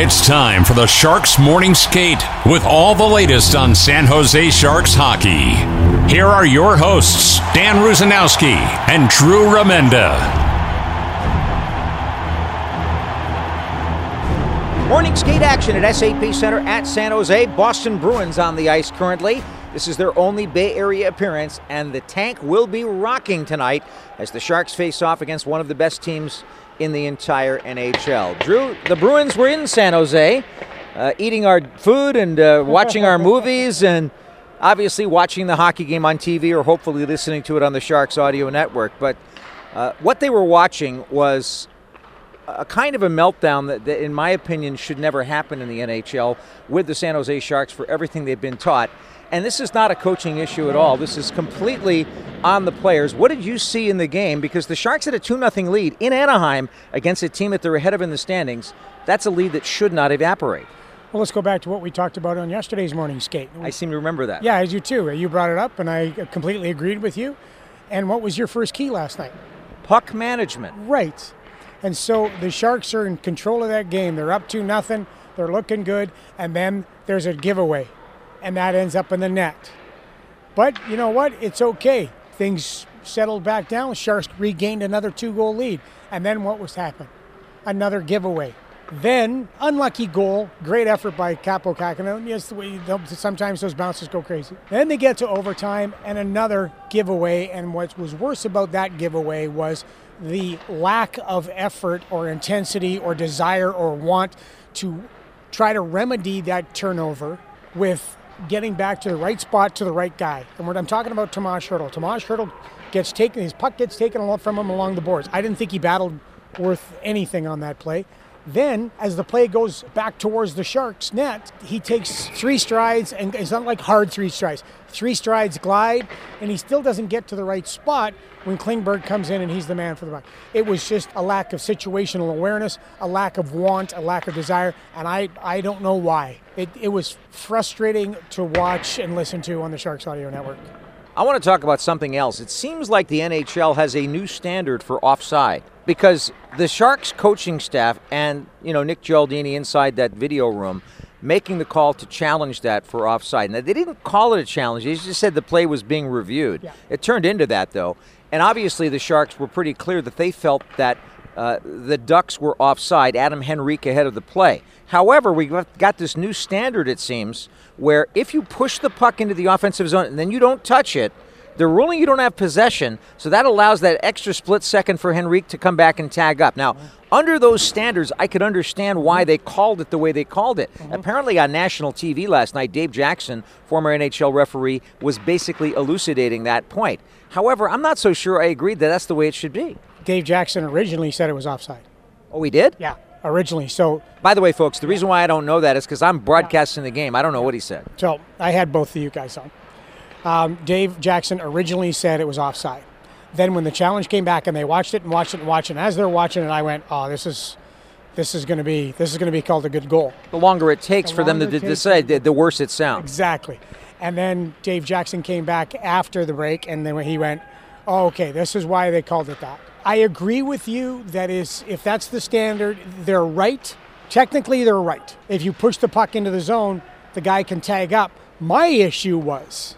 It's time for the Sharks Morning Skate with all the latest on San Jose Sharks hockey. Here are your hosts, Dan Rusanowsky and Drew Remenda. Morning skate action at SAP Center at San Jose. Boston Bruins on the ice currently. This is their only Bay Area appearance, and the tank will be rocking tonight as the Sharks face off against one of the best teams in the entire NHL. Drew, the Bruins were in San Jose, uh, eating our food and uh, watching our movies, and obviously watching the hockey game on TV or hopefully listening to it on the Sharks audio network. But uh, what they were watching was a kind of a meltdown that, that, in my opinion, should never happen in the NHL with the San Jose Sharks for everything they've been taught. And this is not a coaching issue at all. This is completely on the players. What did you see in the game? Because the Sharks had a 2 0 lead in Anaheim against a team that they're ahead of in the standings. That's a lead that should not evaporate. Well, let's go back to what we talked about on yesterday's morning skate. I seem to remember that. Yeah, as you too. You brought it up, and I completely agreed with you. And what was your first key last night? Puck management. Right. And so the Sharks are in control of that game. They're up to nothing. They're looking good, and then there's a giveaway and that ends up in the net. But you know what? It's okay. Things settled back down. Sharks regained another two goal lead. And then what was happening? Another giveaway. Then, unlucky goal, great effort by Kaapo Kähkönen. Yes, sometimes those bounces go crazy. Then they get to overtime and another giveaway. And what was worse about that giveaway was the lack of effort or intensity or desire or want to try to remedy that turnover with getting back to the right spot to the right guy. And I'm talking about Tomas Hertl. Tomas Hertl gets taken, his puck gets taken a lot from him along the boards. I didn't think he battled worth anything on that play. Then, as the play goes back towards the Sharks' net, he takes three strides, and it's not like hard three strides. Three strides glide, and he still doesn't get to the right spot when Klingberg comes in and he's the man for the puck. It was just a lack of situational awareness, a lack of want, a lack of desire, and I, I don't know why. It, it was frustrating to watch and listen to on the Sharks Audio Network. I want to talk about something else. It seems like the NHL has a new standard for offside because the Sharks coaching staff and you know Nick Gialdini inside that video room making the call to challenge that for offside. Now they didn't call it a challenge; they just said the play was being reviewed. Yeah. It turned into that though, and obviously the Sharks were pretty clear that they felt that uh, the Ducks were offside. Adam Henrique ahead of the play. However, we got this new standard it seems where if you push the puck into the offensive zone and then you don't touch it they're ruling you don't have possession, so that allows that extra split second for Henrique to come back and tag up. Now, under those standards, I could understand why they called it the way they called it. Mm-hmm. Apparently, on national TV last night, Dave Jackson, former NHL referee, was basically elucidating that point. However, I'm not so sure I agreed that that's the way it should be. Dave Jackson originally said it was offside. Oh, he did? Yeah originally. So, by the way, folks, the reason why I don't know that is because I'm broadcasting the game. I don't know what he said. So I had both of you guys on. Um, Dave Jackson originally said it was offside. Then when the challenge came back and they watched it and watched it and watched it, and as they're watching it, I went, "Oh, this is." This is going to be this is going to be called a good goal. The longer it takes the for them to decide, the, the worse it sounds. Exactly. And then Dave Jackson came back after the break, and then he went, oh, "Okay, this is why they called it that." I agree with you. That is, if that's the standard, they're right. Technically, they're right. If you push the puck into the zone, the guy can tag up. My issue was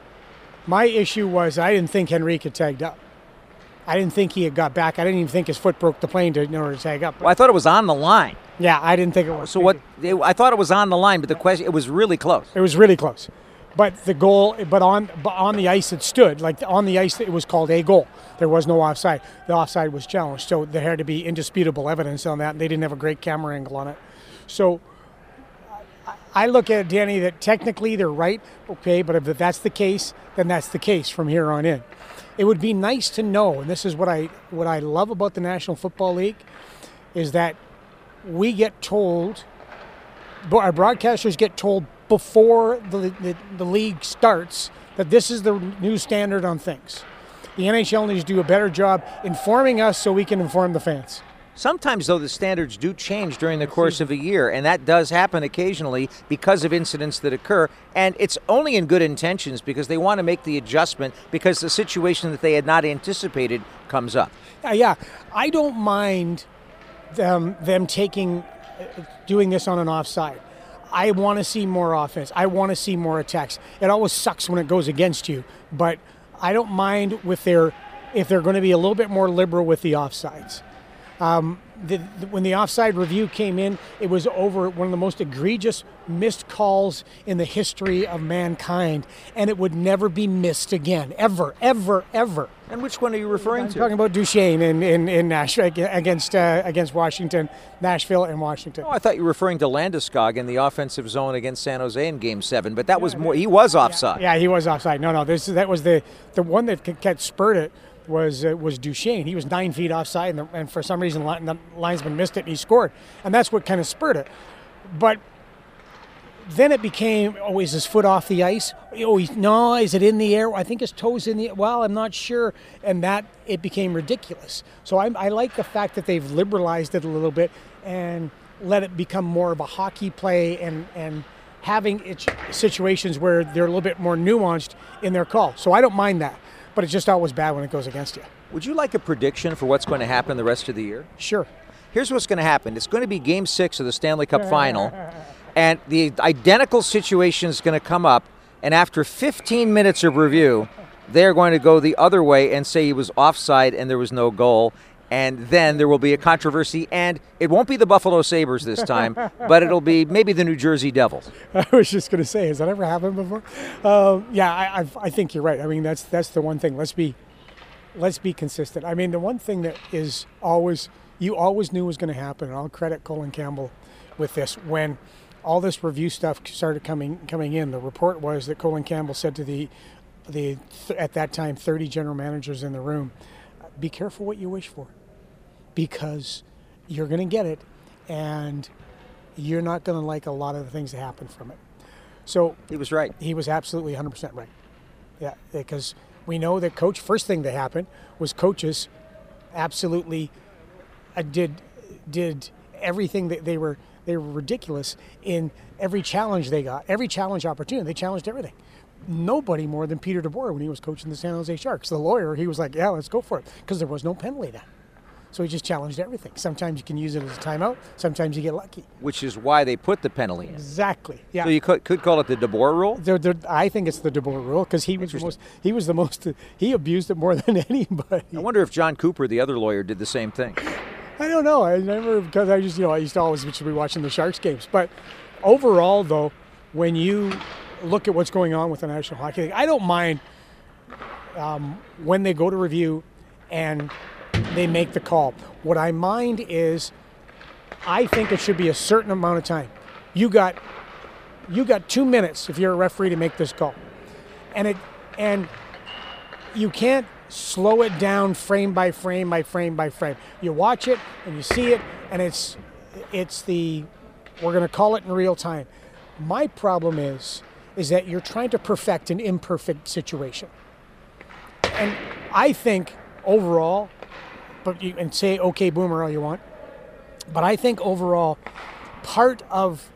my issue was I didn't think Henrique had tagged up. I didn't think he had got back. I didn't even think his foot broke the plane to, in order to tag up. Well, I thought it was on the line. Yeah, I didn't think it was. So what? I thought it was on the line, but the question it was really close. It was really close, but the goal, but on but on the ice it stood like on the ice it was called a goal. There was no offside. The offside was challenged, so there had to be indisputable evidence on that. And they didn't have a great camera angle on it, so I look at it, Danny, that technically they're right, okay, but if that's the case, then that's the case from here on in. It would be nice to know, and this is what I what I love about the National Football League, is that we get told, our broadcasters get told before the, the, the league starts that this is the new standard on things. The NHL needs to do a better job informing us so we can inform the fans. Sometimes, though, the standards do change during the course of a year, and that does happen occasionally because of incidents that occur. And it's only in good intentions because they want to make the adjustment because the situation that they had not anticipated comes up. Yeah, yeah. I don't mind them them taking uh, doing this on an offside. I want to see more offense. I want to see more attacks. It always sucks when it goes against you, but I don't mind with their if they're going to be a little bit more liberal with the offsides. Um, the, the, when the offside review came in, it was over one of the most egregious missed calls in the history of mankind, and it would never be missed again, ever, ever, ever. And which one are you referring to? I'm to? talking about Duchene in, in, in Nashville against uh, against Washington, Nashville and Washington. Oh, I thought you were referring to Landeskog in the offensive zone against San Jose in Game Seven, but that was more. He was offside. Yeah, yeah he was offside. No, no, this that was the the one that kept spurred it was uh, was Duchene. He was nine feet offside, and, the, and for some reason the linesman missed it, and he scored, and that's what kind of spurred it. But then it became, oh, is his foot off the ice? Oh, no, is it in the air? I think his toes in the. Well, I'm not sure, and that it became ridiculous. So I, I like the fact that they've liberalized it a little bit and let it become more of a hockey play and and having situations where they're a little bit more nuanced in their call. So I don't mind that but it's just always bad when it goes against you. Would you like a prediction for what's going to happen the rest of the year? Sure. Here's what's going to happen it's going to be game six of the Stanley Cup final, and the identical situation is going to come up, and after 15 minutes of review, they're going to go the other way and say he was offside and there was no goal. And then there will be a controversy, and it won't be the Buffalo Sabres this time, but it'll be maybe the New Jersey Devils. I was just going to say, has that ever happened before? Uh, yeah, I, I, I think you're right. I mean, that's that's the one thing. Let's be let's be consistent. I mean, the one thing that is always you always knew was going to happen, and I'll credit Colin Campbell with this when all this review stuff started coming coming in. The report was that Colin Campbell said to the the at that time 30 general managers in the room, "Be careful what you wish for." Because you're going to get it and you're not going to like a lot of the things that happen from it. So he was right. He was absolutely 100% right. Yeah, because we know that coach first thing that happened was coaches absolutely uh, did did everything that they were they were ridiculous in every challenge they got, every challenge opportunity. They challenged everything. Nobody more than Peter DeBoer when he was coaching the San Jose Sharks. The lawyer, he was like, "Yeah, let's go for it," because there was no penalty then. So he just challenged everything. Sometimes you can use it as a timeout. Sometimes you get lucky. Which is why they put the penalty in. Exactly. Yeah. So you could, could call it the DeBoer rule. They're, they're, I think it's the DeBoer rule because he was the most. He was the most. He abused it more than anybody. I wonder if Jon Cooper, the other lawyer, did the same thing. I don't know. I never because I just you know I used to always be watching the Sharks games. But overall, though, when you look at what's going on with the National Hockey League, I don't mind um, when they go to review and they make the call. What I mind is I think it should be a certain amount of time. You got you got 2 minutes if you're a referee to make this call. And it and you can't slow it down frame by frame by frame by frame. You watch it and you see it and it's it's the we're going to call it in real time. My problem is is that you're trying to perfect an imperfect situation. And I think overall but you, and say okay boomer all you want. But I think overall, part of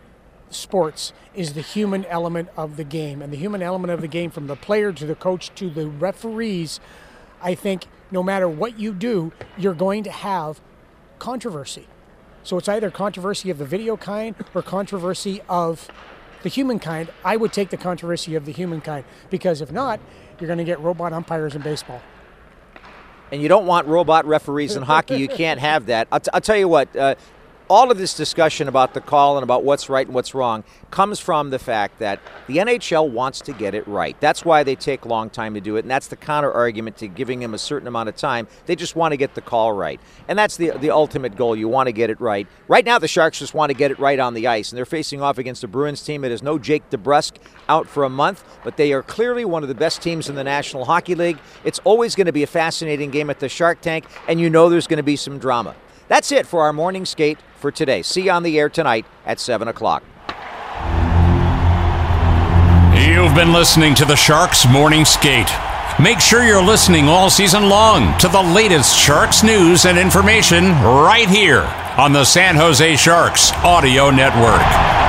sports is the human element of the game, and the human element of the game, from the player to the coach to the referees. I think no matter what you do, you're going to have controversy. So it's either controversy of the video kind or controversy of the human kind. I would take the controversy of the human kind because if not, you're going to get robot umpires in baseball and you don't want robot referees in hockey. You can't have that. I'll, t- I'll tell you what. Uh, all of this discussion about the call and about what's right and what's wrong comes from the fact that the NHL wants to get it right. That's why they take a long time to do it, and that's the counter argument to giving them a certain amount of time. They just want to get the call right, and that's the the ultimate goal. You want to get it right. Right now, the Sharks just want to get it right on the ice, and they're facing off against the Bruins team that has no Jake DeBrusk out for a month, but they are clearly one of the best teams in the National Hockey League. It's always going to be a fascinating game at the Shark Tank, and you know there's going to be some drama. That's it for our morning skate for today. See you on the air tonight at 7 o'clock. You've been listening to the Sharks Morning Skate. Make sure you're listening all season long to the latest Sharks news and information right here on the San Jose Sharks Audio Network.